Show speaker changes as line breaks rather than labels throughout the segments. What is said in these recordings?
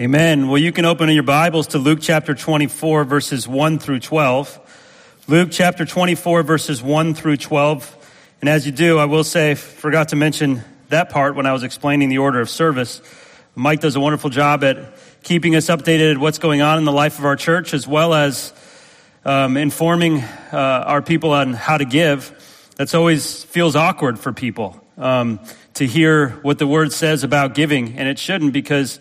Amen. Well, you can open your Bibles to Luke chapter 24, verses 1 through 12. Luke chapter 24, verses 1 through 12. And as you do, I will say, forgot to mention that part when I was explaining the order of service. Mike does a wonderful job at keeping us updated what's going on in the life of our church, as well as um, informing uh, our people on how to give. That's always feels awkward for people um, to hear what the word says about giving, and it shouldn't because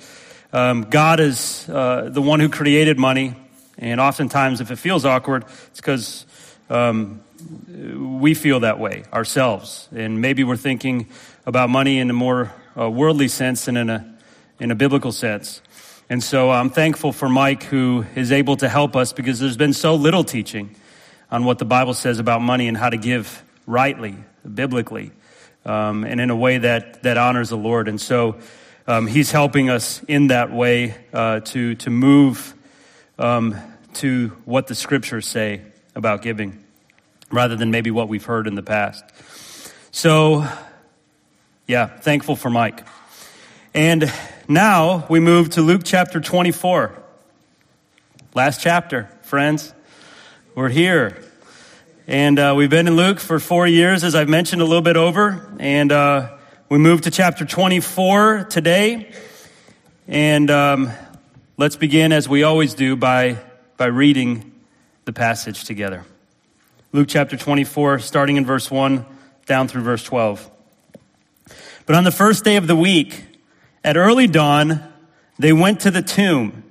um, God is uh, the one who created money, and oftentimes, if it feels awkward, it's because um, we feel that way ourselves, and maybe we're thinking about money in a more uh, worldly sense than in a in a biblical sense. And so I'm thankful for Mike who is able to help us because there's been so little teaching on what the Bible says about money and how to give rightly, biblically, um, and in a way that, that honors the Lord. And so um, he's helping us in that way uh, to, to move um, to what the scriptures say about giving rather than maybe what we've heard in the past. So, yeah, thankful for Mike. And now we move to Luke chapter 24. Last chapter, friends. We're here. And uh, we've been in Luke for four years, as I've mentioned a little bit over. And uh, we move to chapter 24 today. And um, let's begin, as we always do, by, by reading the passage together. Luke chapter 24, starting in verse 1 down through verse 12. But on the first day of the week, at early dawn, they went to the tomb,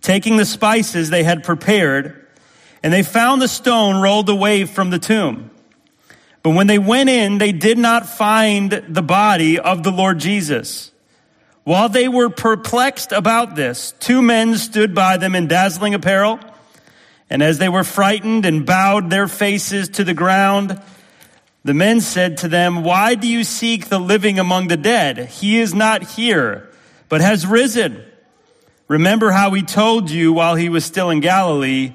taking the spices they had prepared, and they found the stone rolled away from the tomb. But when they went in, they did not find the body of the Lord Jesus. While they were perplexed about this, two men stood by them in dazzling apparel. And as they were frightened and bowed their faces to the ground, the men said to them, Why do you seek the living among the dead? He is not here, but has risen. Remember how he told you while he was still in Galilee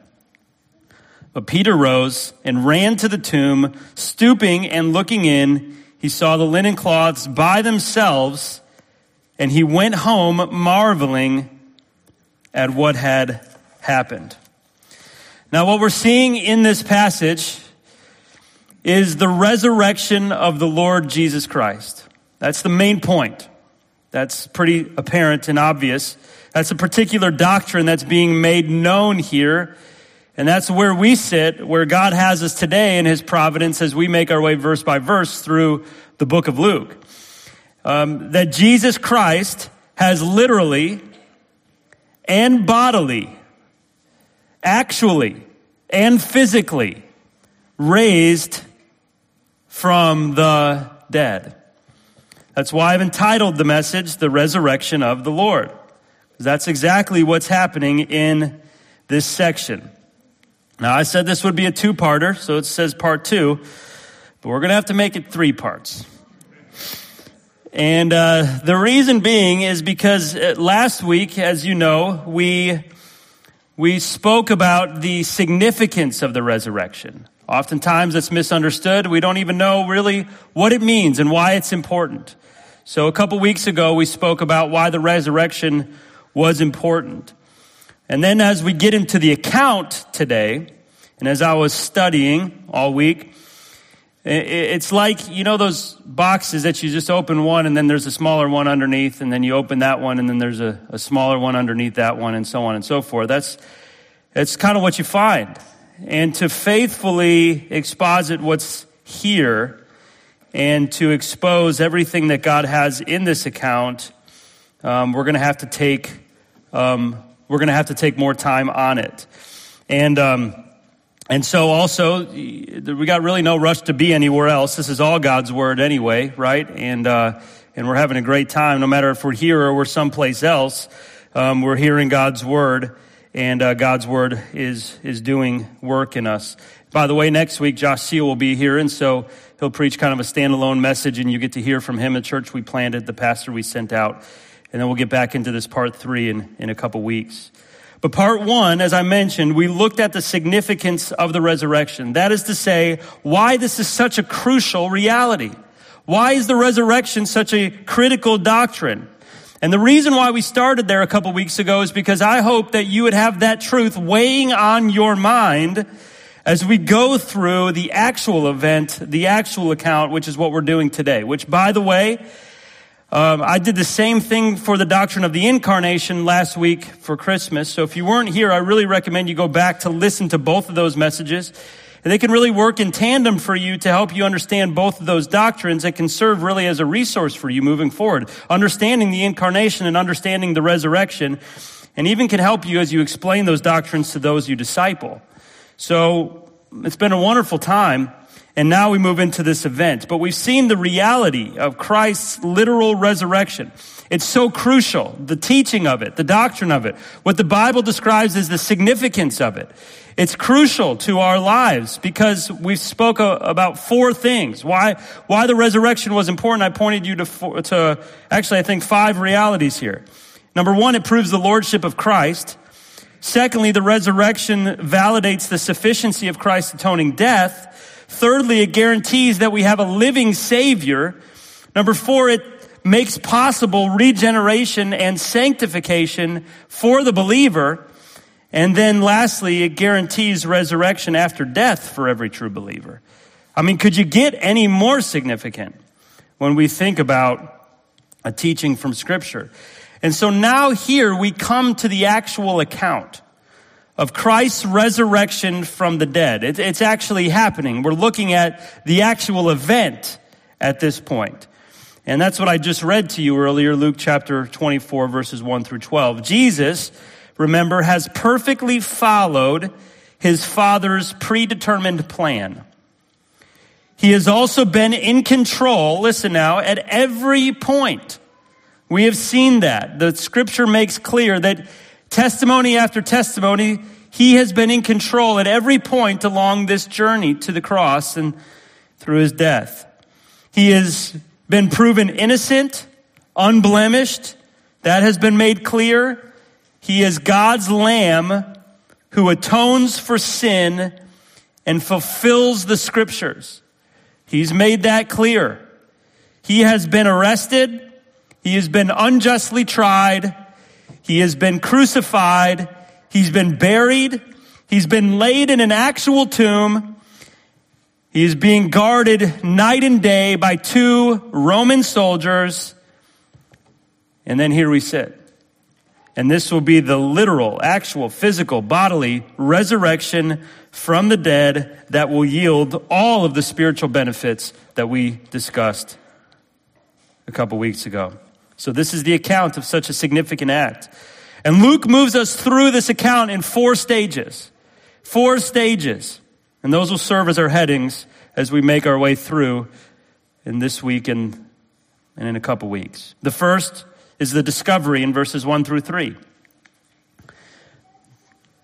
But Peter rose and ran to the tomb, stooping and looking in. He saw the linen cloths by themselves, and he went home marveling at what had happened. Now, what we're seeing in this passage is the resurrection of the Lord Jesus Christ. That's the main point. That's pretty apparent and obvious. That's a particular doctrine that's being made known here and that's where we sit, where God has us today in His providence as we make our way verse by verse through the book of Luke. Um, that Jesus Christ has literally and bodily, actually and physically raised from the dead. That's why I've entitled the message, The Resurrection of the Lord. That's exactly what's happening in this section. Now, I said this would be a two parter, so it says part two, but we're going to have to make it three parts. And uh, the reason being is because uh, last week, as you know, we we spoke about the significance of the resurrection. Oftentimes, it's misunderstood. We don't even know really what it means and why it's important. So, a couple weeks ago, we spoke about why the resurrection was important. And then as we get into the account today, and as I was studying all week, it's like, you know, those boxes that you just open one and then there's a smaller one underneath and then you open that one and then there's a, a smaller one underneath that one and so on and so forth. That's, that's kind of what you find. And to faithfully exposit what's here and to expose everything that God has in this account, um, we're going to have to take um, we're going to have to take more time on it. And, um, and so also, we got really no rush to be anywhere else. This is all God's word anyway, right? And, uh, and we're having a great time, no matter if we're here or we're someplace else. Um, we're hearing God's word. and uh, God's word is, is doing work in us. By the way, next week, Josh Seal will be here, and so he'll preach kind of a standalone message, and you get to hear from him, a church we planted, the pastor we sent out. And then we'll get back into this part three in, in a couple weeks. But part one, as I mentioned, we looked at the significance of the resurrection. That is to say, why this is such a crucial reality. Why is the resurrection such a critical doctrine? And the reason why we started there a couple weeks ago is because I hope that you would have that truth weighing on your mind as we go through the actual event, the actual account, which is what we're doing today, which by the way, um, I did the same thing for the doctrine of the incarnation last week for Christmas. So if you weren't here, I really recommend you go back to listen to both of those messages. And they can really work in tandem for you to help you understand both of those doctrines that can serve really as a resource for you moving forward. Understanding the incarnation and understanding the resurrection, and even can help you as you explain those doctrines to those you disciple. So it's been a wonderful time. And now we move into this event. But we've seen the reality of Christ's literal resurrection. It's so crucial. The teaching of it, the doctrine of it, what the Bible describes as the significance of it. It's crucial to our lives because we spoke about four things. Why, why the resurrection was important. I pointed you to, four, to actually, I think five realities here. Number one, it proves the lordship of Christ. Secondly, the resurrection validates the sufficiency of Christ's atoning death. Thirdly, it guarantees that we have a living Savior. Number four, it makes possible regeneration and sanctification for the believer. And then lastly, it guarantees resurrection after death for every true believer. I mean, could you get any more significant when we think about a teaching from Scripture? And so now here we come to the actual account of Christ's resurrection from the dead. It, it's actually happening. We're looking at the actual event at this point. And that's what I just read to you earlier, Luke chapter 24, verses 1 through 12. Jesus, remember, has perfectly followed his Father's predetermined plan. He has also been in control, listen now, at every point. We have seen that. The scripture makes clear that testimony after testimony, he has been in control at every point along this journey to the cross and through his death. He has been proven innocent, unblemished. That has been made clear. He is God's Lamb who atones for sin and fulfills the scriptures. He's made that clear. He has been arrested. He has been unjustly tried. He has been crucified. He's been buried. He's been laid in an actual tomb. He is being guarded night and day by two Roman soldiers. And then here we sit. And this will be the literal, actual, physical, bodily resurrection from the dead that will yield all of the spiritual benefits that we discussed a couple weeks ago. So, this is the account of such a significant act. And Luke moves us through this account in four stages. Four stages. And those will serve as our headings as we make our way through in this week and, and in a couple weeks. The first is the discovery in verses 1 through 3.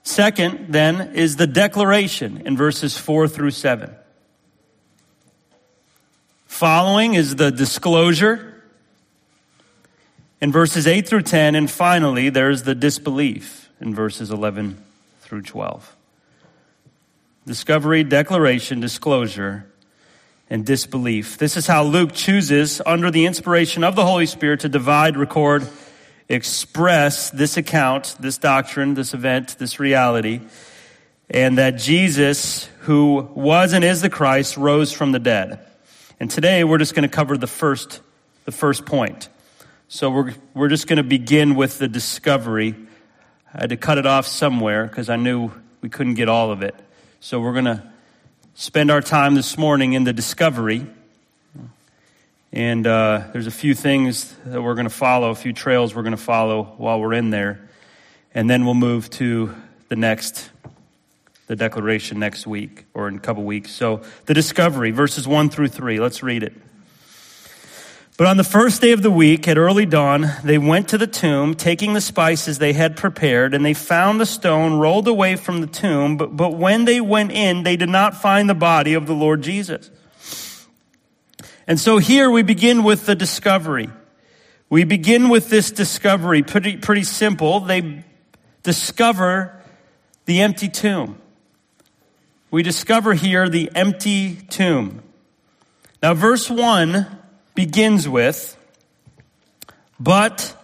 Second, then, is the declaration in verses 4 through 7. Following is the disclosure in verses 8 through 10. And finally, there's the disbelief in verses 11 through 12. Discovery, declaration, disclosure, and disbelief. This is how Luke chooses, under the inspiration of the Holy Spirit, to divide, record, express this account, this doctrine, this event, this reality, and that Jesus, who was and is the Christ, rose from the dead. And today we're just going to cover the first, the first point. So we're, we're just going to begin with the discovery. I had to cut it off somewhere because I knew we couldn't get all of it. So we're going to spend our time this morning in the discovery. And uh, there's a few things that we're going to follow, a few trails we're going to follow while we're in there. And then we'll move to the next, the declaration next week or in a couple weeks. So the discovery, verses 1 through 3. Let's read it. But on the first day of the week, at early dawn, they went to the tomb, taking the spices they had prepared, and they found the stone rolled away from the tomb. But, but when they went in, they did not find the body of the Lord Jesus. And so here we begin with the discovery. We begin with this discovery, pretty, pretty simple. They discover the empty tomb. We discover here the empty tomb. Now, verse 1 begins with, but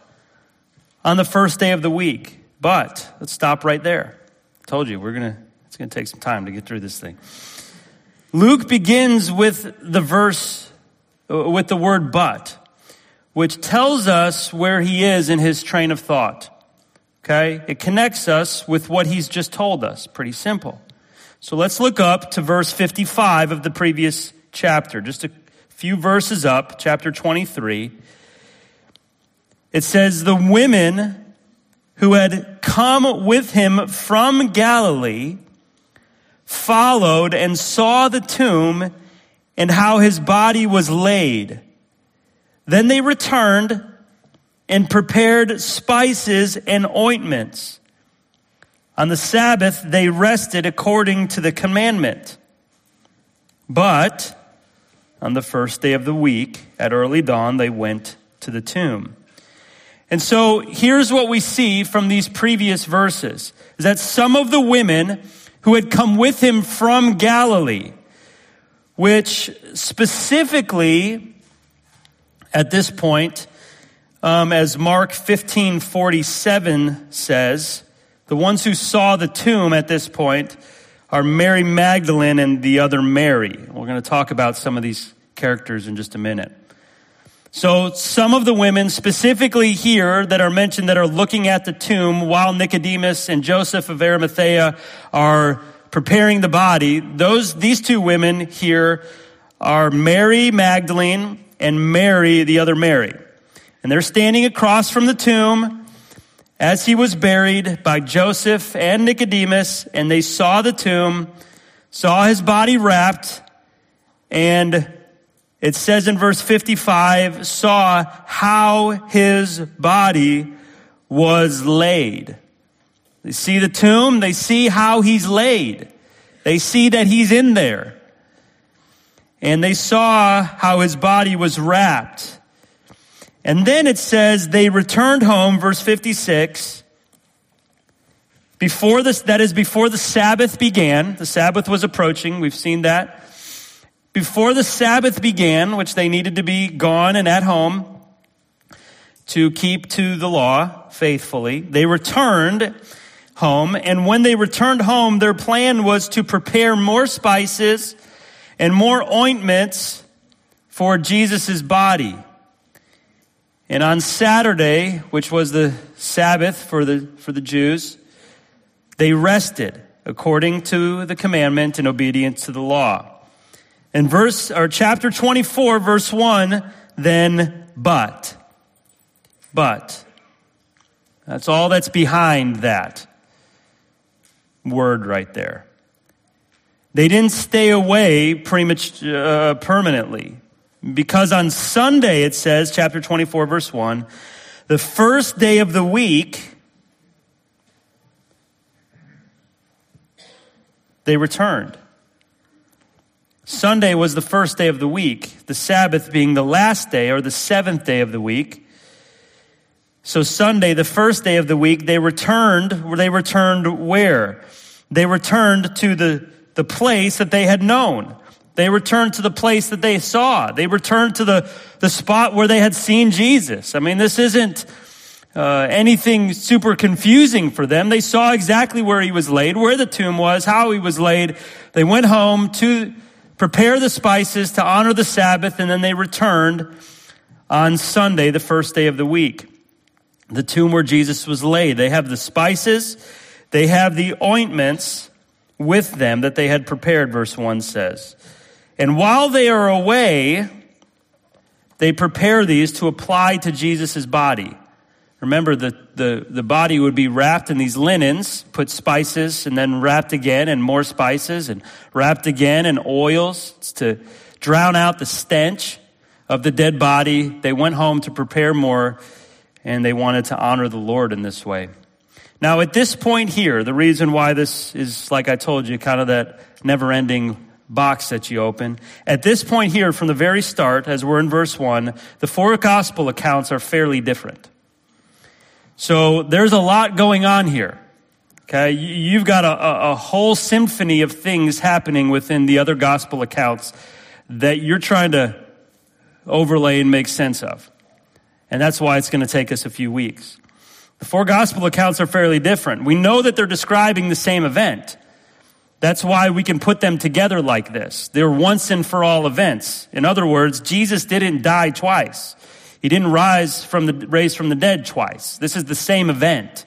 on the first day of the week. But, let's stop right there. I told you, we're going to, it's going to take some time to get through this thing. Luke begins with the verse, uh, with the word but, which tells us where he is in his train of thought. Okay? It connects us with what he's just told us. Pretty simple. So let's look up to verse 55 of the previous chapter, just a few verses up, chapter 23, it says, The women who had come with him from Galilee followed and saw the tomb and how his body was laid. Then they returned and prepared spices and ointments. On the Sabbath, they rested according to the commandment. But on the first day of the week, at early dawn, they went to the tomb. And so here's what we see from these previous verses is that some of the women who had come with him from Galilee, which specifically at this point, um, as Mark 15 47 says, the ones who saw the tomb at this point are Mary Magdalene and the other Mary. We're going to talk about some of these characters in just a minute. So some of the women specifically here that are mentioned that are looking at the tomb while Nicodemus and Joseph of Arimathea are preparing the body, those, these two women here are Mary Magdalene and Mary, the other Mary. And they're standing across from the tomb as he was buried by Joseph and Nicodemus, and they saw the tomb, saw his body wrapped, and it says in verse 55, saw how his body was laid. They see the tomb, they see how he's laid. They see that he's in there. And they saw how his body was wrapped. And then it says they returned home, verse 56. Before this, that is before the Sabbath began. The Sabbath was approaching. We've seen that. Before the Sabbath began, which they needed to be gone and at home to keep to the law faithfully, they returned home. And when they returned home, their plan was to prepare more spices and more ointments for Jesus' body. And on Saturday, which was the Sabbath for the, for the Jews, they rested according to the commandment and obedience to the law. In verse, or chapter 24, verse 1, then, but. But. That's all that's behind that word right there. They didn't stay away premature, uh, permanently. Because on Sunday, it says, chapter 24, verse 1, the first day of the week, they returned. Sunday was the first day of the week, the Sabbath being the last day or the seventh day of the week. So Sunday, the first day of the week, they returned, they returned where? They returned to the, the place that they had known. They returned to the place that they saw. They returned to the, the spot where they had seen Jesus. I mean, this isn't uh, anything super confusing for them. They saw exactly where he was laid, where the tomb was, how he was laid. They went home to prepare the spices to honor the Sabbath, and then they returned on Sunday, the first day of the week. The tomb where Jesus was laid. They have the spices, they have the ointments with them that they had prepared, verse 1 says. And while they are away, they prepare these to apply to Jesus' body. Remember, the, the, the body would be wrapped in these linens, put spices, and then wrapped again, and more spices, and wrapped again in oils to drown out the stench of the dead body. They went home to prepare more, and they wanted to honor the Lord in this way. Now, at this point here, the reason why this is, like I told you, kind of that never ending box that you open. At this point here, from the very start, as we're in verse 1, the four gospel accounts are fairly different. So there's a lot going on here. Okay, you've got a, a, whole symphony of things happening within the other gospel accounts that you're trying to overlay and make sense of. And that's why it's going to take us a few weeks. The four gospel accounts are fairly different. We know that they're describing the same event. That's why we can put them together like this. They're once and for all events. In other words, Jesus didn't die twice. He didn't rise from the, raise from the dead twice. This is the same event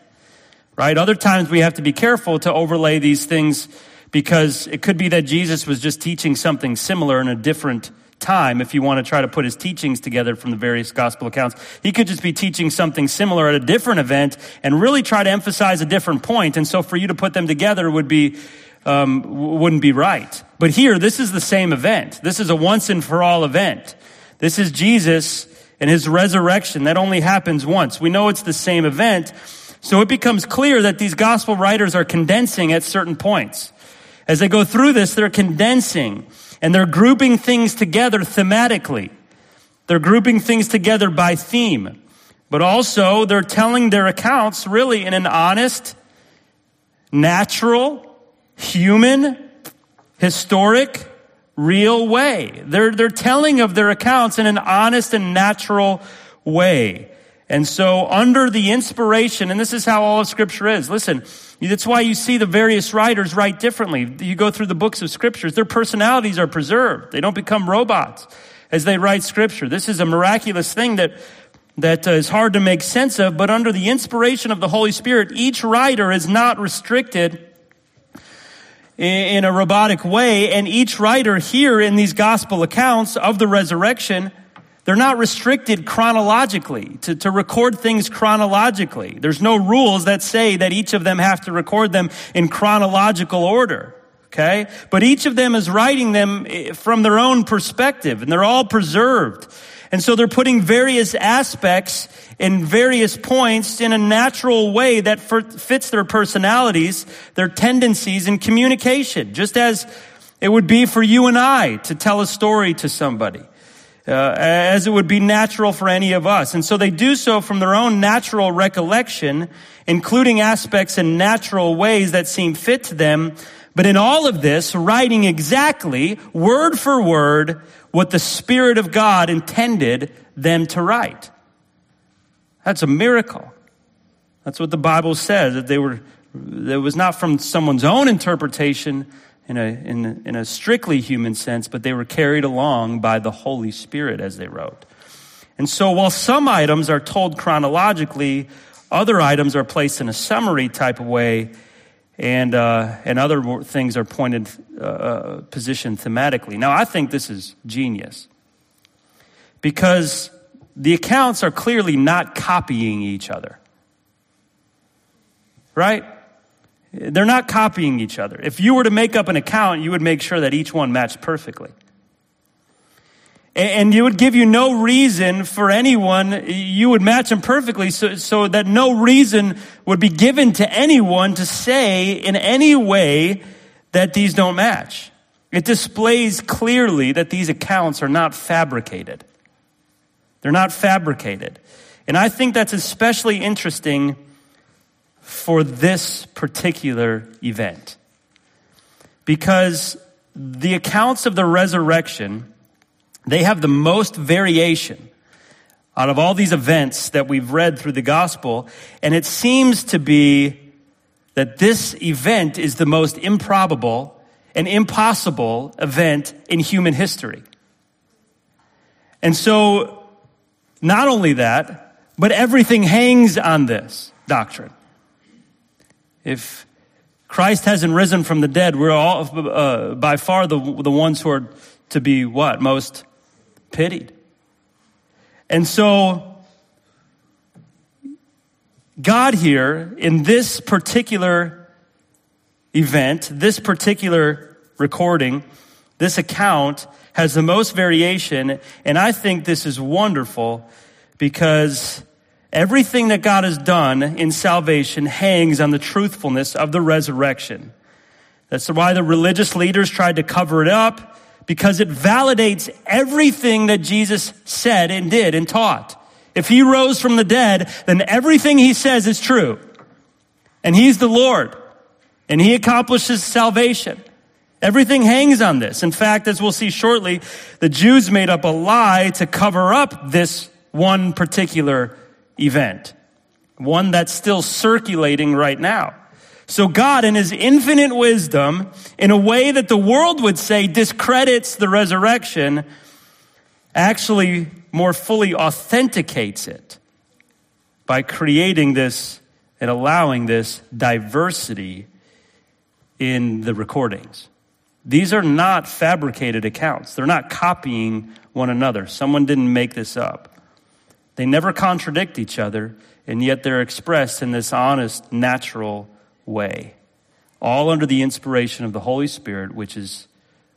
right? Other times we have to be careful to overlay these things because it could be that Jesus was just teaching something similar in a different time if you want to try to put his teachings together from the various gospel accounts. He could just be teaching something similar at a different event and really try to emphasize a different point. And so for you to put them together would be, um, wouldn't be right. But here, this is the same event. This is a once and for all event. This is Jesus and his resurrection. That only happens once. We know it's the same event. So it becomes clear that these gospel writers are condensing at certain points. As they go through this, they're condensing and they're grouping things together thematically. They're grouping things together by theme, but also they're telling their accounts really in an honest, natural, human, historic, real way. They're, they're telling of their accounts in an honest and natural way. And so under the inspiration, and this is how all of scripture is. Listen, that's why you see the various writers write differently. You go through the books of scriptures, their personalities are preserved. They don't become robots as they write scripture. This is a miraculous thing that that uh, is hard to make sense of, but under the inspiration of the Holy Spirit, each writer is not restricted in a robotic way, and each writer here in these gospel accounts of the resurrection they're not restricted chronologically to, to record things chronologically. There's no rules that say that each of them have to record them in chronological order. Okay? But each of them is writing them eh, from their own perspective and they're all preserved. And so they're putting various aspects in various points in a natural way that fits their personalities, their tendencies and communication, just as it would be for you and I to tell a story to somebody uh, as it would be natural for any of us. And so they do so from their own natural recollection, including aspects in natural ways that seem fit to them. But in all of this, writing exactly, word for word, what the Spirit of God intended them to write. That's a miracle. That's what the Bible says, that they were, that was not from someone's own interpretation, in a, in, in a strictly human sense, but they were carried along by the Holy Spirit as they wrote. And so while some items are told chronologically, other items are placed in a summary type of way, and, uh, and other things are pointed, uh, uh, positioned thematically. Now, I think this is genius because the accounts are clearly not copying each other. Right? They're not copying each other. If you were to make up an account, you would make sure that each one matched perfectly. And you would give you no reason for anyone, you would match them perfectly so, so that no reason would be given to anyone to say in any way that these don't match. It displays clearly that these accounts are not fabricated. They're not fabricated. And I think that's especially interesting for this particular event. Because the accounts of the resurrection, they have the most variation out of all these events that we've read through the gospel. And it seems to be that this event is the most improbable and impossible event in human history. And so, not only that, but everything hangs on this doctrine. If Christ hasn't risen from the dead, we're all uh, by far the, the ones who are to be what? Most pitied. And so, God here, in this particular event, this particular recording, this account, has the most variation, and I think this is wonderful because everything that God has done in salvation hangs on the truthfulness of the resurrection. That's why the religious leaders tried to cover it up because it validates everything that Jesus said and did and taught. If he rose from the dead, then everything he says is true. And he's the Lord. And he accomplishes salvation. Everything hangs on this. In fact, as we'll see shortly, the Jews made up a lie to cover up this one particular event. One that's still circulating right now. So God, in his infinite wisdom, in a way that the world would say discredits the resurrection, actually more fully authenticates it by creating this and allowing this diversity in the recordings. These are not fabricated accounts. They're not copying one another. Someone didn't make this up. They never contradict each other, and yet they're expressed in this honest, natural way. All under the inspiration of the Holy Spirit, which is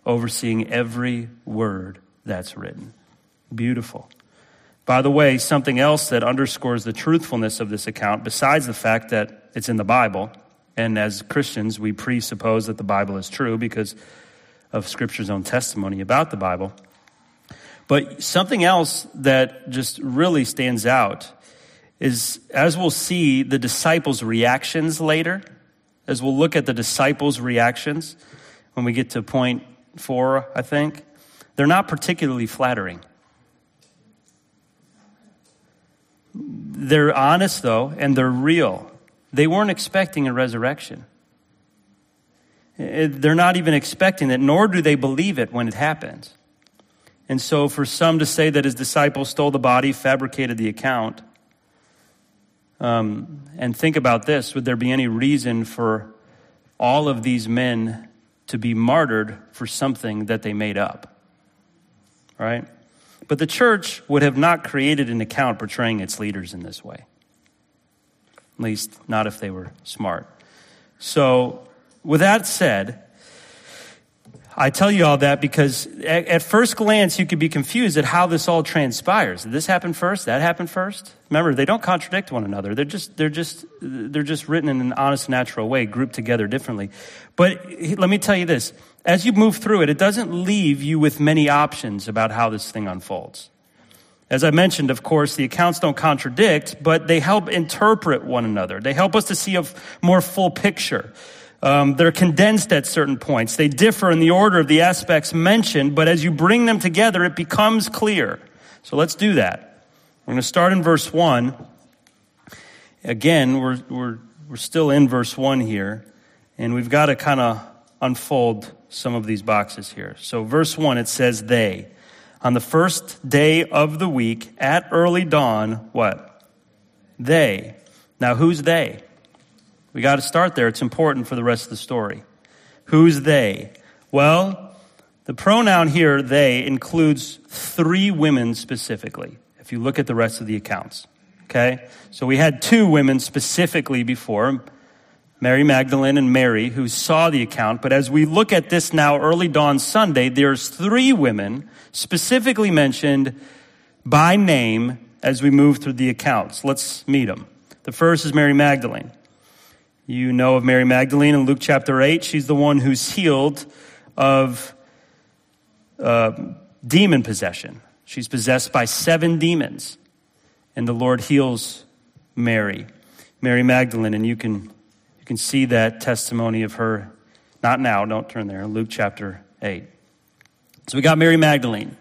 overseeing every word that's written. Beautiful. By the way, something else that underscores the truthfulness of this account, besides the fact that it's in the Bible, and as Christians, we presuppose that the Bible is true because of Scripture's own testimony about the Bible. But something else that just really stands out is, as we'll see, the disciples' reactions later, as we'll look at the disciples' reactions when we get to point four, I think, they're not particularly flattering. They're honest, though, and they're real. They weren't expecting a resurrection. They're not even expecting it, nor do they believe it when it happens. And so, for some to say that his disciples stole the body, fabricated the account, um, and think about this would there be any reason for all of these men to be martyred for something that they made up? Right? But the church would have not created an account portraying its leaders in this way. At least, not if they were smart. So, with that said, I tell you all that because at, at, first glance you could be confused at how this all transpires. This happen first? That happened first? Remember, they don't contradict one another. They're just, they're just, they're just written in an honest, natural way, grouped together differently. But let me tell you this. As you move through it, it doesn't leave you with many options about how this thing unfolds. As I mentioned, of course, the accounts don't contradict, but they help interpret one another. They help us to see a more full picture. Um, they're condensed at certain points. They differ in the order of the aspects mentioned, but as you bring them together, it becomes clear. So let's do that. We're going to start in verse 1. Again, we're, we're, we're still in verse 1 here, and we've got to kind of unfold some of these boxes here. So, verse 1, it says, They. On the first day of the week, at early dawn, what? They. Now, who's they? We got to start there. It's important for the rest of the story. Who's they? Well, the pronoun here, they, includes three women specifically, if you look at the rest of the accounts. Okay? So we had two women specifically before Mary Magdalene and Mary, who saw the account. But as we look at this now, early dawn Sunday, there's three women specifically mentioned by name as we move through the accounts. Let's meet them. The first is Mary Magdalene. You know of Mary Magdalene in Luke chapter 8. She's the one who's healed of uh, demon possession. She's possessed by seven demons. And the Lord heals Mary, Mary Magdalene. And you can, you can see that testimony of her, not now, don't turn there, Luke chapter 8. So we got Mary Magdalene.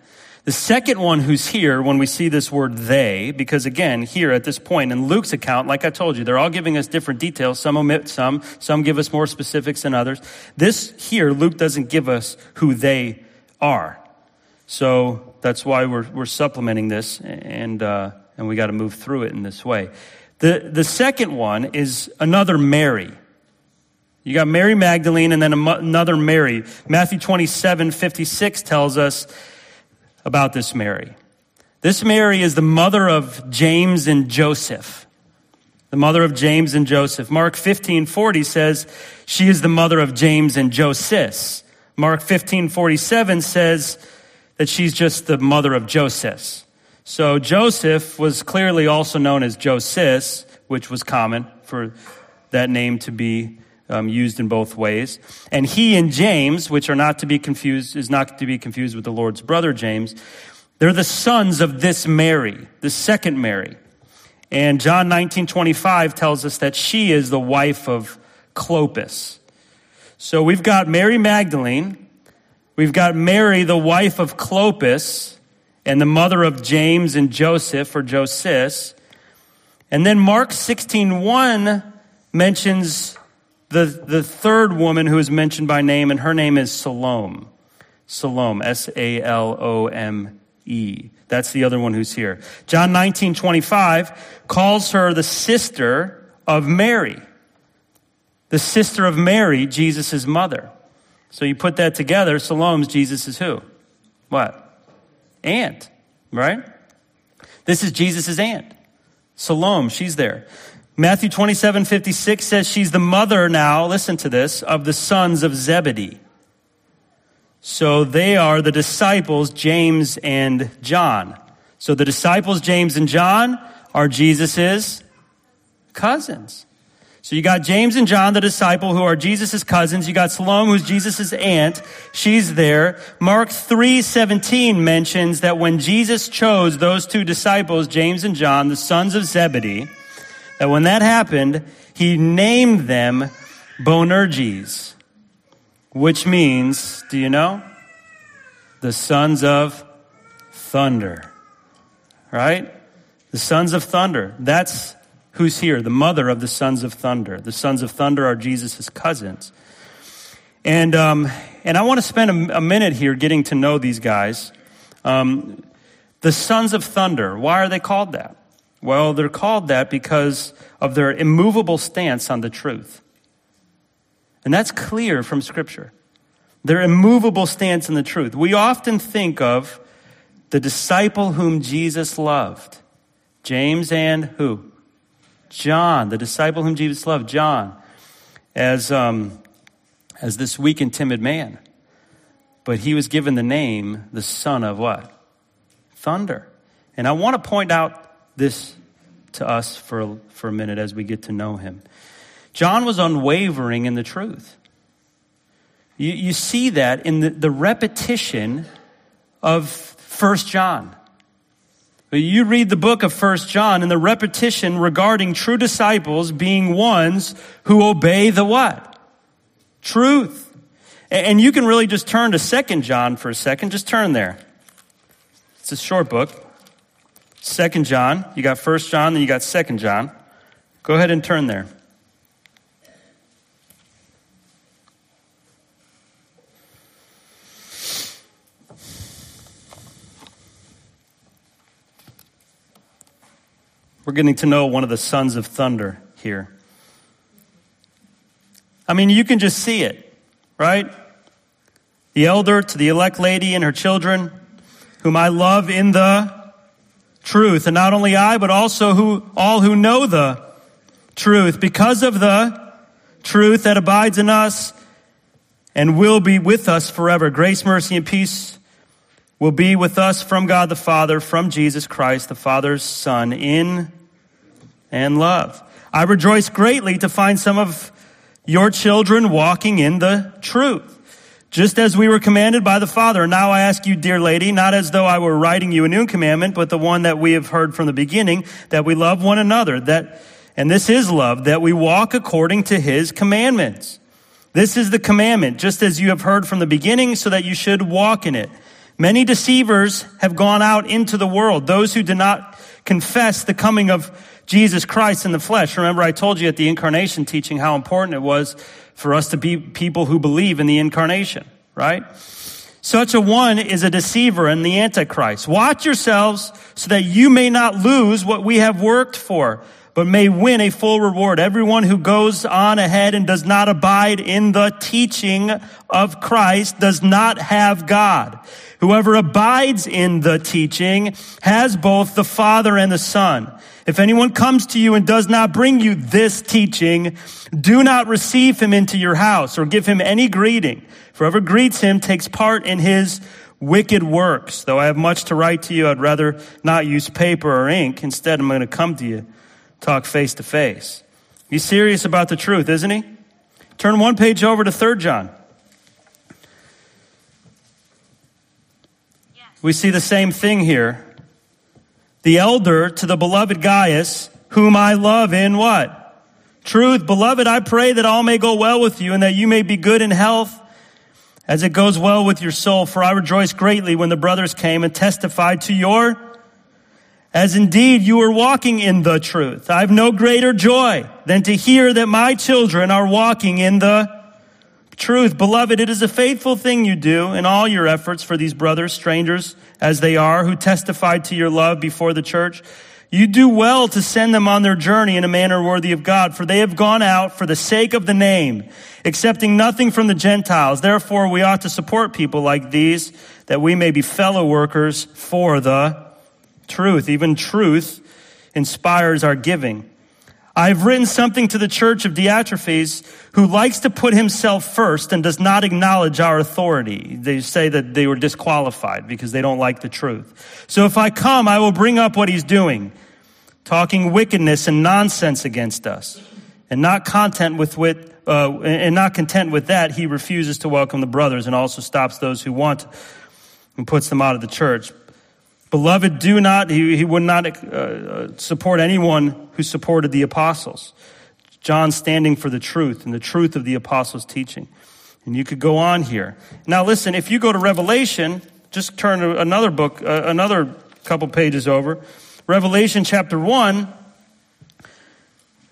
The second one who's here when we see this word they, because again, here at this point in Luke's account, like I told you, they're all giving us different details. Some omit some, some give us more specifics than others. This here, Luke doesn't give us who they are. So that's why we're, we're supplementing this and, uh, and we got to move through it in this way. The, the second one is another Mary. You got Mary Magdalene and then another Mary. Matthew 27, 56 tells us about this Mary. This Mary is the mother of James and Joseph. The mother of James and Joseph. Mark 15, 40 says she is the mother of James and Joseph. Mark 15, 47 says that she's just the mother of Joseph. So Joseph was clearly also known as Joses, which was common for that name to be um, used in both ways. And he and James, which are not to be confused, is not to be confused with the Lord's brother James. They're the sons of this Mary, the second Mary. And John 19:25 tells us that she is the wife of Clopas. So we've got Mary Magdalene, we've got Mary the wife of Clopas and the mother of James and Joseph or Joses. And then Mark 16:1 mentions the, the third woman who is mentioned by name, and her name is Salome. Salome, S A L O M E. That's the other one who's here. John 19, 25 calls her the sister of Mary. The sister of Mary, Jesus' mother. So you put that together, Salome's Jesus is who? What? Aunt, right? This is Jesus' aunt. Salome, she's there. Matthew 27, 56 says she's the mother now, listen to this, of the sons of Zebedee. So they are the disciples, James and John. So the disciples, James and John, are Jesus's cousins. So you got James and John, the disciple, who are Jesus's cousins. You got Salome, who's Jesus's aunt. She's there. Mark 3.17 mentions that when Jesus chose those two disciples, James and John, the sons of Zebedee, that when that happened, he named them Boanerges, which means, do you know? The sons of thunder. Right? The sons of thunder. That's who's here, the mother of the sons of thunder. The sons of thunder are Jesus' cousins. And, um, and I want to spend a, a, minute here getting to know these guys. Um, the sons of thunder, why are they called that? Well, they're called that because of their immovable stance on the truth. And that's clear from Scripture. Their immovable stance on the truth. We often think of the disciple whom Jesus loved James and who? John, the disciple whom Jesus loved, John, as, um, as this weak and timid man. But he was given the name, the son of what? Thunder. And I want to point out this to us for, for a minute as we get to know him. John was unwavering in the truth. You, you see that in the, the repetition of First John. You read the book of First John and the repetition regarding true disciples being ones who obey the what? Truth. And you can really just turn to Second John for a second. Just turn there. It's a short book. Second John. You got First John, then you got Second John. Go ahead and turn there. We're getting to know one of the sons of thunder here. I mean, you can just see it, right? The elder to the elect lady and her children, whom I love in the truth. And not only I, but also who, all who know the truth because of the truth that abides in us and will be with us forever. Grace, mercy, and peace will be with us from God the Father, from Jesus Christ, the Father's Son, in and love. I rejoice greatly to find some of your children walking in the truth just as we were commanded by the Father. Now I ask you, dear lady, not as though I were writing you a new commandment, but the one that we have heard from the beginning, that we love one another, that, and this is love, that we walk according to his commandments. This is the commandment, just as you have heard from the beginning, so that you should walk in it. Many deceivers have gone out into the world, those who do not confess the coming of Jesus Christ in the flesh. Remember, I told you at the incarnation teaching how important it was for us to be people who believe in the incarnation, right? Such a one is a deceiver and the antichrist. Watch yourselves so that you may not lose what we have worked for, but may win a full reward. Everyone who goes on ahead and does not abide in the teaching of Christ does not have God. Whoever abides in the teaching has both the Father and the Son. If anyone comes to you and does not bring you this teaching, do not receive him into your house or give him any greeting. Whoever greets him takes part in his wicked works. Though I have much to write to you, I'd rather not use paper or ink. Instead, I'm going to come to you, talk face to face. He's serious about the truth, isn't he? Turn one page over to 3 John. We see the same thing here. The elder to the beloved Gaius, whom I love in what? Truth. Beloved, I pray that all may go well with you and that you may be good in health as it goes well with your soul. For I rejoiced greatly when the brothers came and testified to your, as indeed you are walking in the truth. I have no greater joy than to hear that my children are walking in the truth. Beloved, it is a faithful thing you do in all your efforts for these brothers, strangers as they are, who testified to your love before the church. You do well to send them on their journey in a manner worthy of God, for they have gone out for the sake of the name, accepting nothing from the Gentiles. Therefore, we ought to support people like these, that we may be fellow workers for the truth. Even truth inspires our giving. I've written something to the church of Diotrephes who likes to put himself first and does not acknowledge our authority. They say that they were disqualified because they don't like the truth. So if I come, I will bring up what he's doing, talking wickedness and nonsense against us. And not content with uh, and not content with that, he refuses to welcome the brothers and also stops those who want and puts them out of the church. Beloved, do not, he, he would not uh, support anyone who supported the apostles. John standing for the truth and the truth of the apostles' teaching. And you could go on here. Now, listen, if you go to Revelation, just turn to another book, uh, another couple pages over. Revelation chapter 1.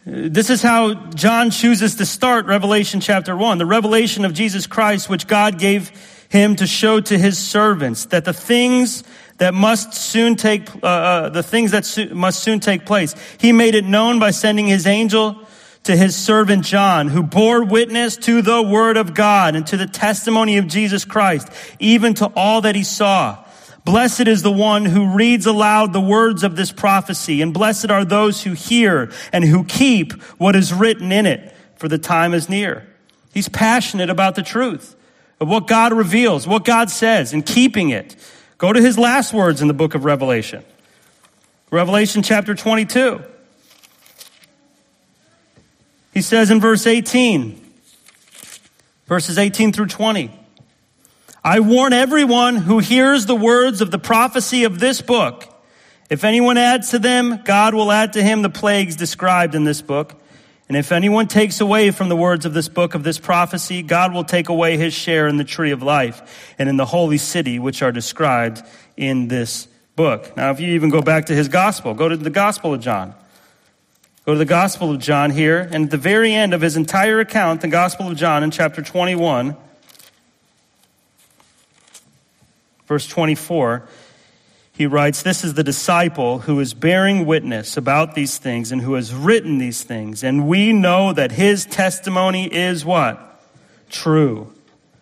This is how John chooses to start Revelation chapter 1. The revelation of Jesus Christ, which God gave him to show to his servants that the things that must soon take, uh, uh, the things that so- must soon take place. He made it known by sending his angel to his servant John, who bore witness to the word of God and to the testimony of Jesus Christ, even to all that he saw. Blessed is the one who reads aloud the words of this prophecy, and blessed are those who hear and who keep what is written in it, for the time is near. He's passionate about the truth of what God reveals, what God says, and keeping it. Go to his last words in the book of Revelation. Revelation chapter 22. He says in verse 18, verses 18 through 20, I warn everyone who hears the words of the prophecy of this book. If anyone adds to them, God will add to him the plagues described in this book. And if anyone takes away from the words of this book of this prophecy, God will take away his share in the tree of life and in the holy city, which are described in this book. Now, if you even go back to his gospel, go to the gospel of John. Go to the gospel of John here, and at the very end of his entire account, the gospel of John in chapter 21, verse 24, he writes, This is the disciple who is bearing witness about these things and who has written these things. And we know that his testimony is what? True.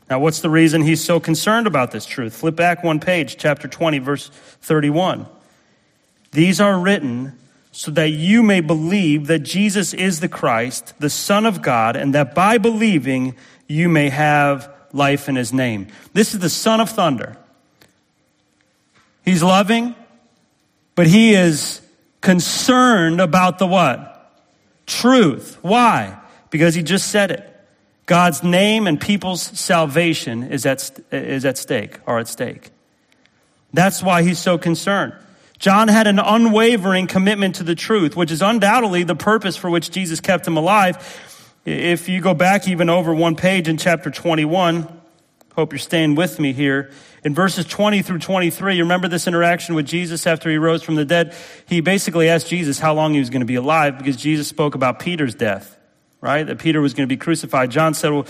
Now, what's the reason he's so concerned about this truth? Flip back one page, chapter 20, verse 31. These are written so that you may believe that Jesus is the Christ, the Son of God, and that by believing you may have life in his name. This is the Son of Thunder. He's loving, but he is concerned about the what? Truth. Why? Because he just said it. God's name and people's salvation is at, is at stake, are at stake. That's why he's so concerned. John had an unwavering commitment to the truth, which is undoubtedly the purpose for which Jesus kept him alive. If you go back even over one page in chapter 21, hope you're staying with me here. In verses 20 through 23, you remember this interaction with Jesus after he rose from the dead? He basically asked Jesus how long he was going to be alive because Jesus spoke about Peter's death, right? That Peter was going to be crucified. John said, well,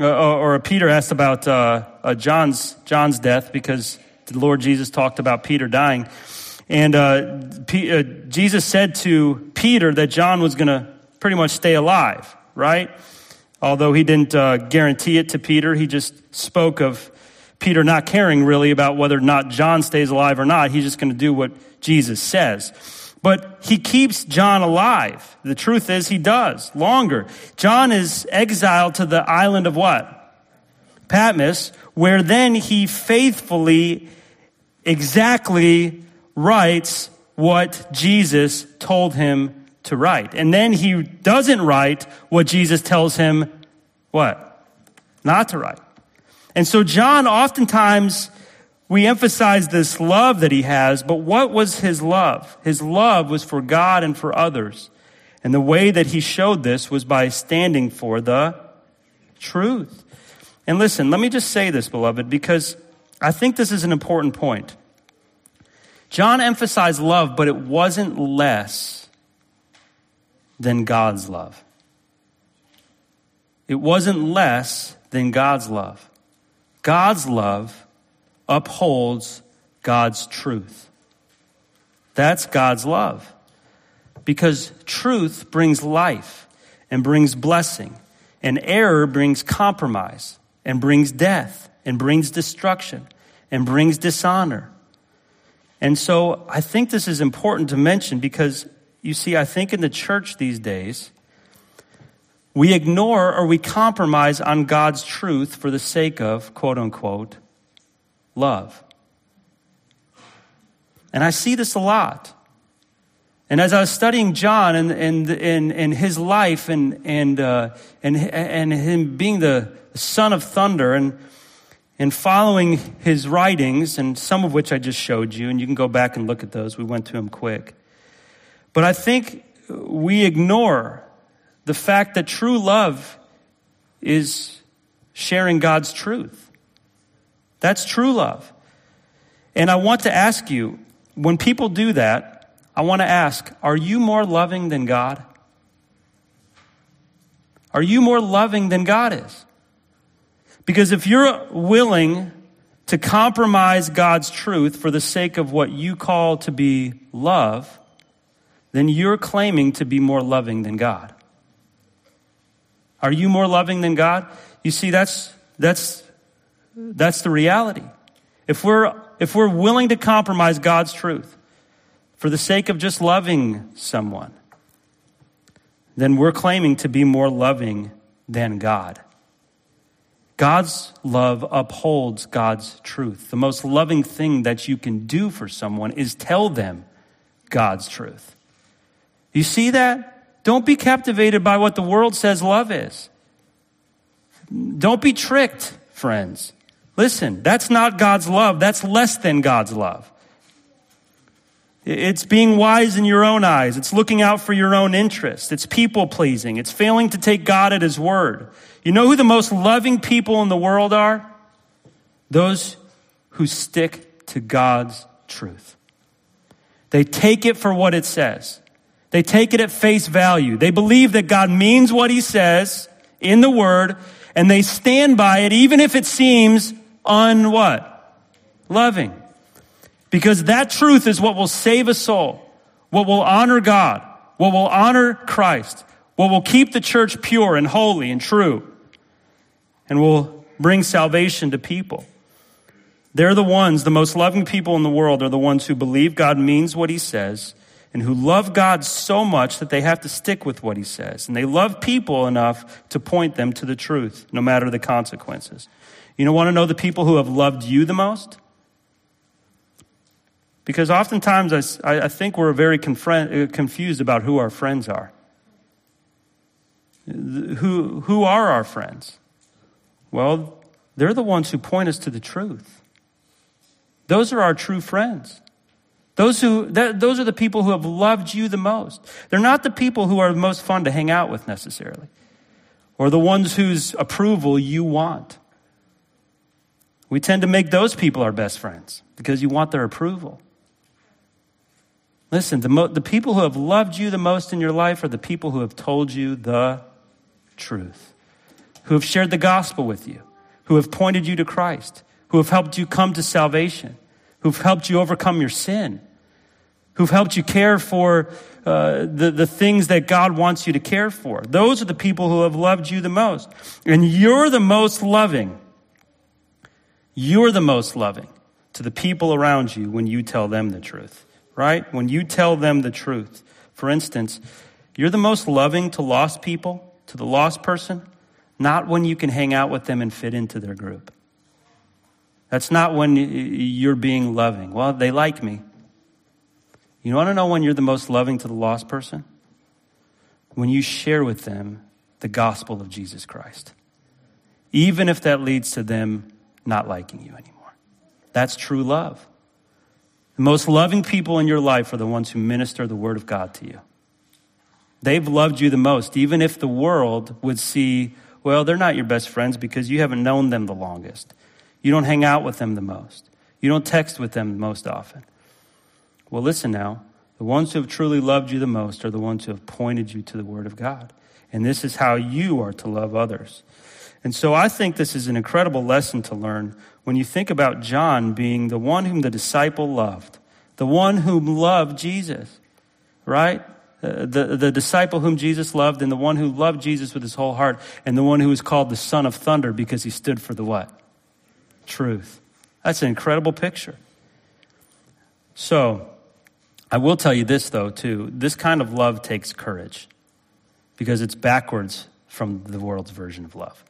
uh, or Peter asked about uh, uh, John's, John's death because the Lord Jesus talked about Peter dying. And uh, P- uh, Jesus said to Peter that John was going to pretty much stay alive, right? Although he didn't uh, guarantee it to Peter, he just spoke of Peter not caring really about whether or not John stays alive or not. He's just going to do what Jesus says. But he keeps John alive. The truth is he does longer. John is exiled to the island of what? Patmos, where then he faithfully, exactly writes what Jesus told him to write. And then he doesn't write what Jesus tells him what? Not to write. And so John oftentimes we emphasize this love that he has, but what was his love? His love was for God and for others. And the way that he showed this was by standing for the truth. And listen, let me just say this, beloved, because I think this is an important point. John emphasized love, but it wasn't less than God's love. It wasn't less than God's love. God's love upholds God's truth. That's God's love. Because truth brings life and brings blessing, and error brings compromise and brings death and brings destruction and brings dishonor. And so I think this is important to mention because you see, I think in the church these days, we ignore or we compromise on God's truth for the sake of, quote unquote, love. And I see this a lot. And as I was studying John and, and, and, and his life and, and, uh, and, and him being the son of thunder and, and following his writings, and some of which I just showed you, and you can go back and look at those. We went to them quick. But I think we ignore the fact that true love is sharing God's truth. That's true love. And I want to ask you, when people do that, I want to ask, are you more loving than God? Are you more loving than God is? Because if you're willing to compromise God's truth for the sake of what you call to be love, then you're claiming to be more loving than God. Are you more loving than God? You see, that's, that's, that's the reality. If we're, if we're willing to compromise God's truth for the sake of just loving someone, then we're claiming to be more loving than God. God's love upholds God's truth. The most loving thing that you can do for someone is tell them God's truth. You see that? Don't be captivated by what the world says love is. Don't be tricked, friends. Listen, that's not God's love. That's less than God's love. It's being wise in your own eyes. It's looking out for your own interest. It's people pleasing. It's failing to take God at His word. You know who the most loving people in the world are? Those who stick to God's truth. They take it for what it says. They take it at face value. They believe that God means what he says in the word and they stand by it even if it seems un what? Loving. Because that truth is what will save a soul, what will honor God, what will honor Christ, what will keep the church pure and holy and true, and will bring salvation to people. They're the ones, the most loving people in the world are the ones who believe God means what he says and who love God so much that they have to stick with what he says. And they love people enough to point them to the truth, no matter the consequences. You know, want to know the people who have loved you the most? Because oftentimes I, I think we're very uh, confused about who our friends are. Who, who are our friends? Well, they're the ones who point us to the truth. Those are our true friends. Those who, those are the people who have loved you the most. They're not the people who are the most fun to hang out with necessarily, or the ones whose approval you want. We tend to make those people our best friends because you want their approval. Listen, the, mo- the people who have loved you the most in your life are the people who have told you the truth, who have shared the gospel with you, who have pointed you to Christ, who have helped you come to salvation who've helped you overcome your sin, who've helped you care for uh, the, the things that God wants you to care for. Those are the people who have loved you the most. And you're the most loving. You're the most loving to the people around you when you tell them the truth, right? When you tell them the truth. For instance, you're the most loving to lost people, to the lost person, not when you can hang out with them and fit into their group. That's not when you're being loving. Well, they like me. You want to know when you're the most loving to the lost person? When you share with them the gospel of Jesus Christ, even if that leads to them not liking you anymore. That's true love. The most loving people in your life are the ones who minister the word of God to you. They've loved you the most, even if the world would see, well, they're not your best friends because you haven't known them the longest. You don't hang out with them the most. You don't text with them most often. Well, listen now. The ones who have truly loved you the most are the ones who have pointed you to the Word of God. And this is how you are to love others. And so I think this is an incredible lesson to learn when you think about John being the one whom the disciple loved, the one whom loved Jesus, right? Uh, the, the disciple whom Jesus loved and the one who loved Jesus with his whole heart and the one who was called the son of thunder because he stood for the what? Truth. That's an incredible picture. So, I will tell you this though, too. This kind of love takes courage because it's backwards from the world's version of love.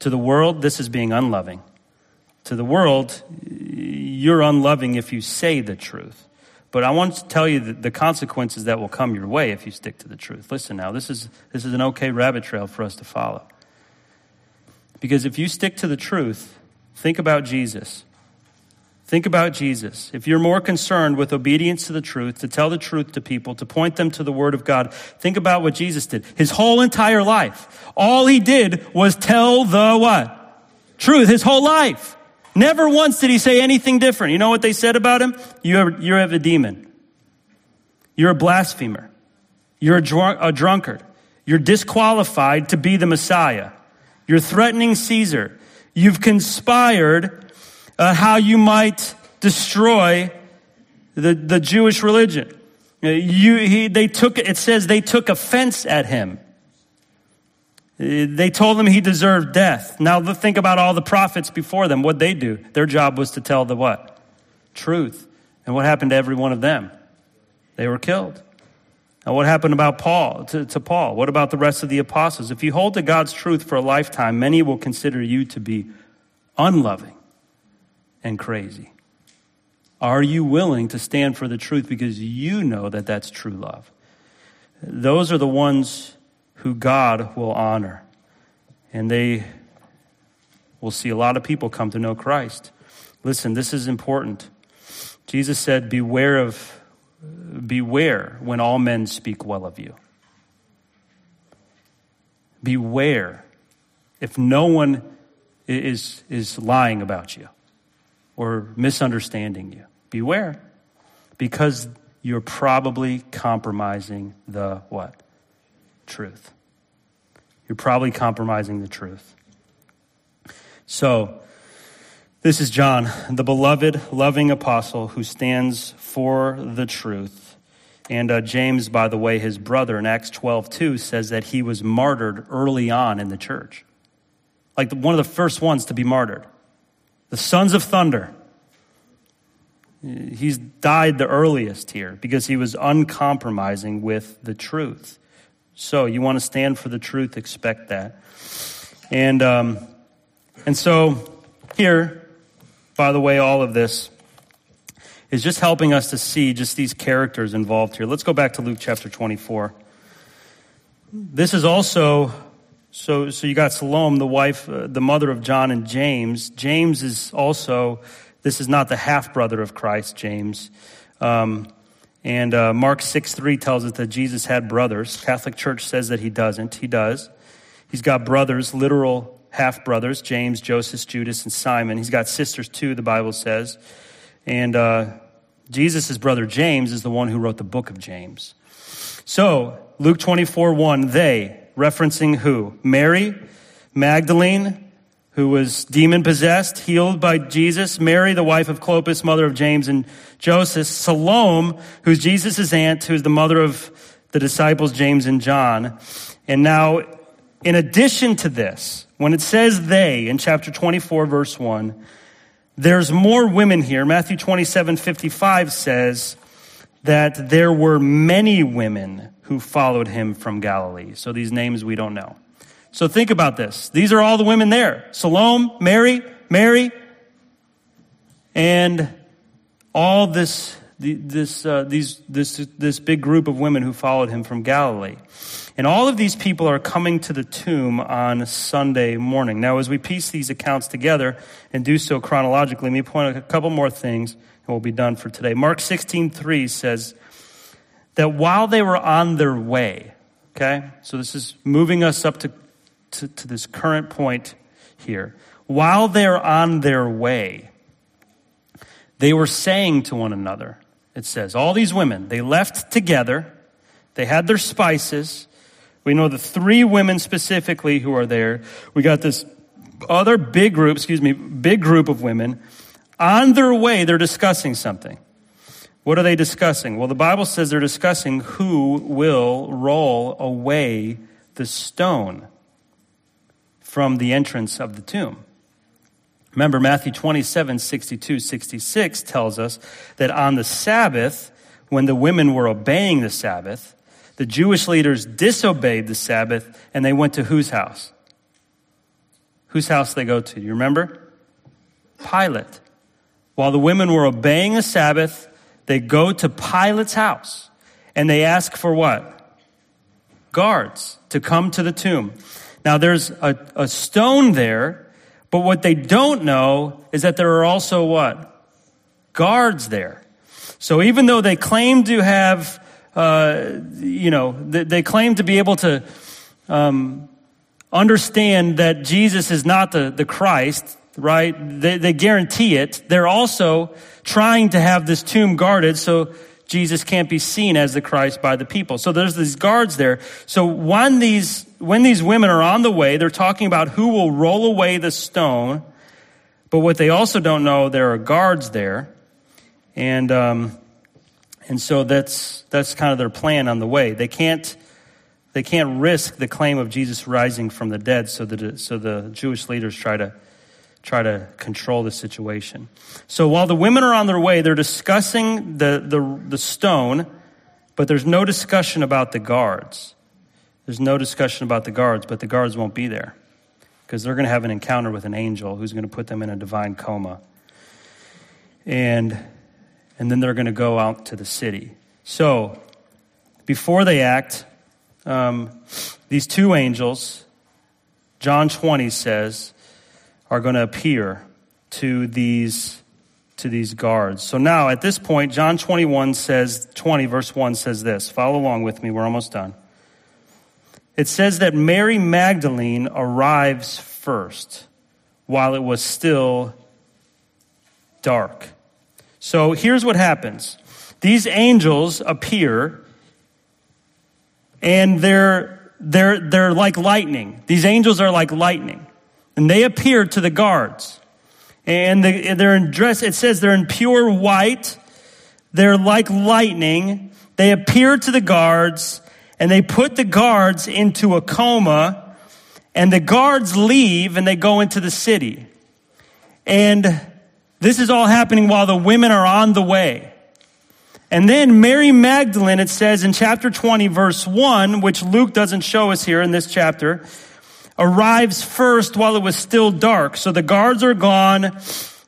To the world, this is being unloving. To the world, you're unloving if you say the truth. But I want to tell you the consequences that will come your way if you stick to the truth. Listen now, this is, this is an okay rabbit trail for us to follow. Because if you stick to the truth, think about Jesus. Think about Jesus. If you're more concerned with obedience to the truth, to tell the truth to people, to point them to the Word of God, think about what Jesus did. His whole entire life. All he did was tell the what? Truth. His whole life. Never once did he say anything different. You know what they said about him? You have, you have a demon. You're a blasphemer. You're a, a drunkard. You're disqualified to be the Messiah. You're threatening Caesar. You've conspired uh, how you might destroy the, the Jewish religion. You, he, they took, it says they took offense at him. They told him he deserved death. Now think about all the prophets before them. What they do? Their job was to tell the what? Truth. And what happened to every one of them? They were killed. Now, what happened about Paul to, to Paul? What about the rest of the apostles? If you hold to God's truth for a lifetime, many will consider you to be unloving and crazy? Are you willing to stand for the truth because you know that that's true love? Those are the ones who God will honor. And they will see a lot of people come to know Christ. Listen, this is important. Jesus said, Beware of beware when all men speak well of you. Beware if no one is, is lying about you or misunderstanding you. Beware, because you're probably compromising the what? Truth. You're probably compromising the truth. So, this is John, the beloved, loving apostle who stands for the truth. And uh, James, by the way, his brother in Acts 12, 2, says that he was martyred early on in the church. Like one of the first ones to be martyred the sons of thunder. He's died the earliest here because he was uncompromising with the truth. So you want to stand for the truth, expect that. And, um, and so here, by the way, all of this is just helping us to see just these characters involved here. Let's go back to Luke chapter 24. This is also so, so you got Salome, the wife, uh, the mother of John and James. James is also, this is not the half brother of Christ, James. Um, and uh, Mark 6 3 tells us that Jesus had brothers. Catholic Church says that he doesn't. He does. He's got brothers, literal half brothers James, Joseph, Judas, and Simon. He's got sisters too, the Bible says. And uh, Jesus' brother James is the one who wrote the book of James. So, Luke 24 1, they, referencing who? Mary, Magdalene, who was demon possessed, healed by Jesus, Mary, the wife of Clopas, mother of James and Joseph, Salome, who's Jesus' aunt, who's the mother of the disciples James and John. And now, in addition to this, when it says they in chapter 24, verse 1, there's more women here. Matthew 27, 55 says that there were many women who followed him from Galilee. So these names we don't know. So think about this. These are all the women there. Salome, Mary, Mary, and all this, this, uh, these, this, this big group of women who followed him from Galilee. And all of these people are coming to the tomb on Sunday morning. Now, as we piece these accounts together and do so chronologically, let me point out a couple more things and we'll be done for today. Mark 16, 3 says that while they were on their way, okay, so this is moving us up to, to, to this current point here. While they're on their way, they were saying to one another, it says, all these women, they left together, they had their spices, we know the three women specifically who are there. We got this other big group, excuse me, big group of women. On their way, they're discussing something. What are they discussing? Well, the Bible says they're discussing who will roll away the stone from the entrance of the tomb. Remember, Matthew 27, 62, 66 tells us that on the Sabbath, when the women were obeying the Sabbath, the Jewish leaders disobeyed the Sabbath and they went to whose house? Whose house they go to? You remember? Pilate. While the women were obeying the Sabbath, they go to Pilate's house and they ask for what? Guards to come to the tomb. Now there's a, a stone there, but what they don't know is that there are also what? Guards there. So even though they claim to have uh, you know, they, they, claim to be able to um, understand that Jesus is not the, the Christ, right? They, they guarantee it. They're also trying to have this tomb guarded so Jesus can't be seen as the Christ by the people. So there's these guards there. So when these, when these women are on the way, they're talking about who will roll away the stone. But what they also don't know, there are guards there. And, um, and so that's, that's kind of their plan on the way. They can't, they can't risk the claim of Jesus rising from the dead, so, that, so the Jewish leaders try to, try to control the situation. So while the women are on their way, they're discussing the, the, the stone, but there's no discussion about the guards. There's no discussion about the guards, but the guards won't be there because they're going to have an encounter with an angel who's going to put them in a divine coma. And and then they're going to go out to the city. So, before they act, um, these two angels, John 20 says, are going to appear to these to these guards. So now at this point John 21 says 20 verse 1 says this. Follow along with me. We're almost done. It says that Mary Magdalene arrives first while it was still dark. So here's what happens these angels appear, and they're, they're, they're like lightning. These angels are like lightning. And they appear to the guards. And they're in dress, it says they're in pure white. They're like lightning. They appear to the guards, and they put the guards into a coma, and the guards leave and they go into the city. And this is all happening while the women are on the way. And then Mary Magdalene, it says in chapter 20, verse 1, which Luke doesn't show us here in this chapter, arrives first while it was still dark. So the guards are gone.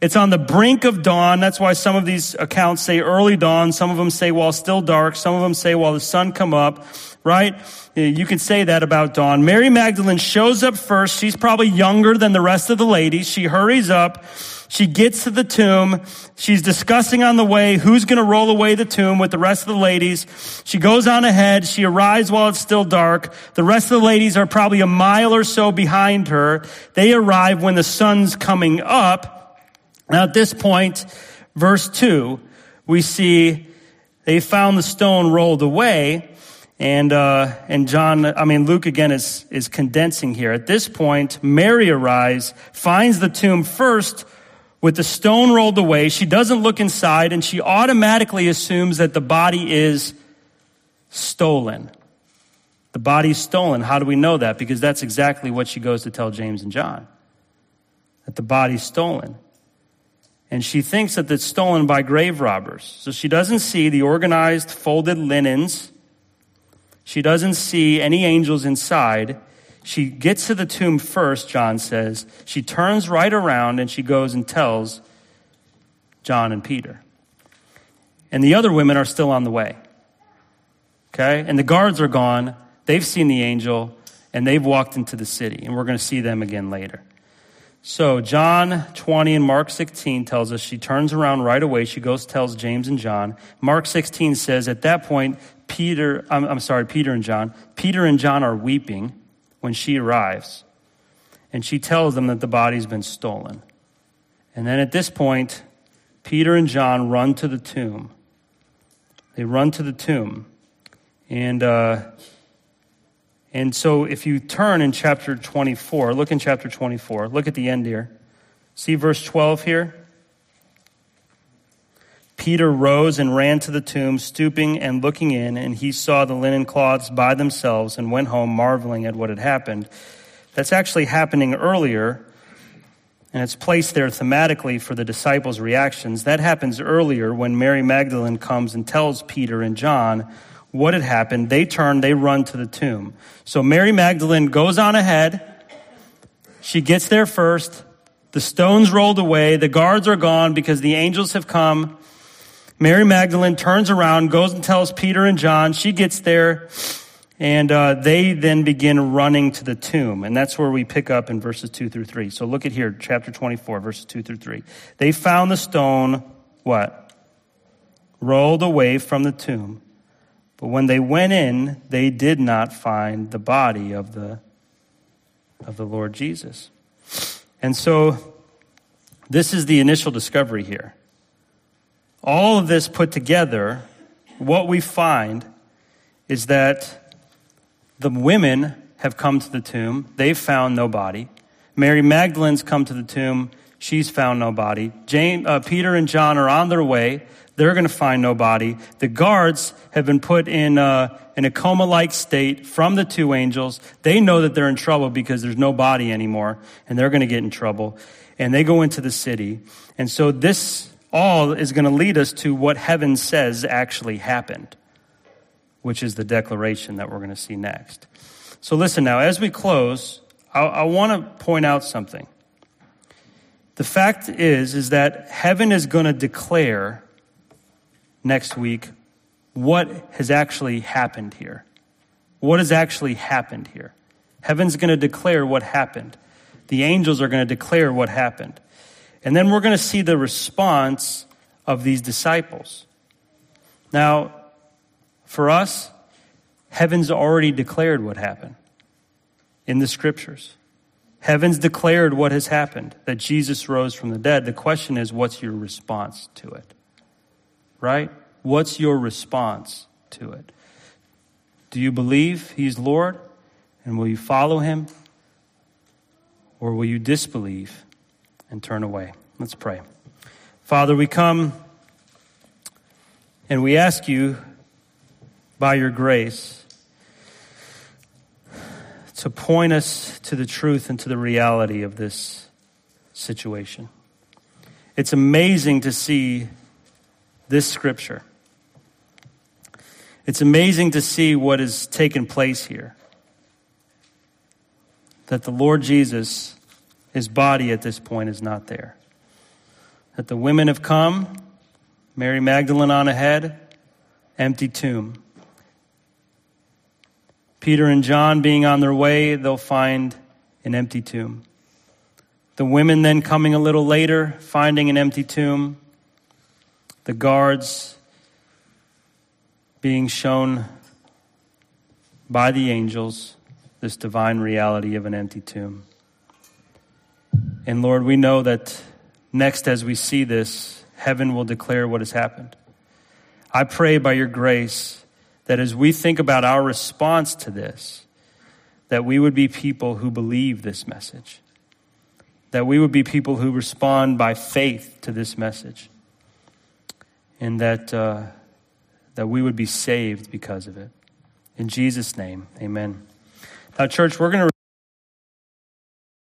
It's on the brink of dawn. That's why some of these accounts say early dawn. Some of them say while still dark. Some of them say while the sun come up, right? You can say that about dawn. Mary Magdalene shows up first. She's probably younger than the rest of the ladies. She hurries up. She gets to the tomb. She's discussing on the way who's going to roll away the tomb with the rest of the ladies. She goes on ahead. She arrives while it's still dark. The rest of the ladies are probably a mile or so behind her. They arrive when the sun's coming up. Now at this point, verse 2, we see they found the stone rolled away. And, uh, and John, I mean, Luke again is, is condensing here. At this point, Mary arrives, finds the tomb first, with the stone rolled away. She doesn't look inside and she automatically assumes that the body is stolen. The body's stolen. How do we know that? Because that's exactly what she goes to tell James and John. That the body's stolen. And she thinks that it's stolen by grave robbers. So she doesn't see the organized folded linens. She doesn't see any angels inside. She gets to the tomb first, John says. She turns right around and she goes and tells John and Peter. And the other women are still on the way. Okay? And the guards are gone. They've seen the angel and they've walked into the city. And we're going to see them again later. So, John 20 and Mark 16 tells us she turns around right away. She goes, tells James and John. Mark 16 says at that point, Peter, I'm, I'm sorry, Peter and John, Peter and John are weeping when she arrives. And she tells them that the body's been stolen. And then at this point, Peter and John run to the tomb. They run to the tomb. And, uh, and so if you turn in chapter 24, look in chapter 24, look at the end here. See verse 12 here? Peter rose and ran to the tomb, stooping and looking in, and he saw the linen cloths by themselves and went home marveling at what had happened. That's actually happening earlier, and it's placed there thematically for the disciples' reactions. That happens earlier when Mary Magdalene comes and tells Peter and John what had happened. They turn, they run to the tomb. So Mary Magdalene goes on ahead. She gets there first. The stones rolled away. The guards are gone because the angels have come. Mary Magdalene turns around, goes and tells Peter and John. She gets there, and uh, they then begin running to the tomb. And that's where we pick up in verses 2 through 3. So look at here, chapter 24, verses 2 through 3. They found the stone, what? Rolled away from the tomb. But when they went in, they did not find the body of the, of the Lord Jesus. And so, this is the initial discovery here. All of this put together, what we find is that the women have come to the tomb. They've found no body. Mary Magdalene's come to the tomb. She's found no body. Uh, Peter and John are on their way. They're going to find no body. The guards have been put in, uh, in a coma like state from the two angels. They know that they're in trouble because there's no body anymore, and they're going to get in trouble. And they go into the city. And so this all is going to lead us to what heaven says actually happened, which is the declaration that we're going to see next. So listen now, as we close, I, I want to point out something. The fact is, is that heaven is going to declare next week what has actually happened here. What has actually happened here? Heaven's going to declare what happened. The angels are going to declare what happened. And then we're going to see the response of these disciples. Now, for us, heaven's already declared what happened in the scriptures. Heaven's declared what has happened, that Jesus rose from the dead. The question is, what's your response to it? right? What's your response to it? Do you believe He's Lord? And will you follow Him? Or will you disbelieve and turn away? Let's pray. Father, we come and we ask you by your grace to point us to the truth and to the reality of this situation. It's amazing to see this scripture. It's amazing to see what has taken place here. That the Lord Jesus, his body at this point is not there. That the women have come, Mary Magdalene on ahead, empty tomb. Peter and John being on their way, they'll find an empty tomb. The women then coming a little later, finding an empty tomb the guards being shown by the angels this divine reality of an empty tomb. And Lord, we know that next, as we see this, heaven will declare what has happened. I pray by your grace that as we think about our response to this, that we would be people who believe this message, that we would be people who respond by faith to this message and that, uh, that we would be saved because of it. In Jesus' name, amen. Now, church, we're going to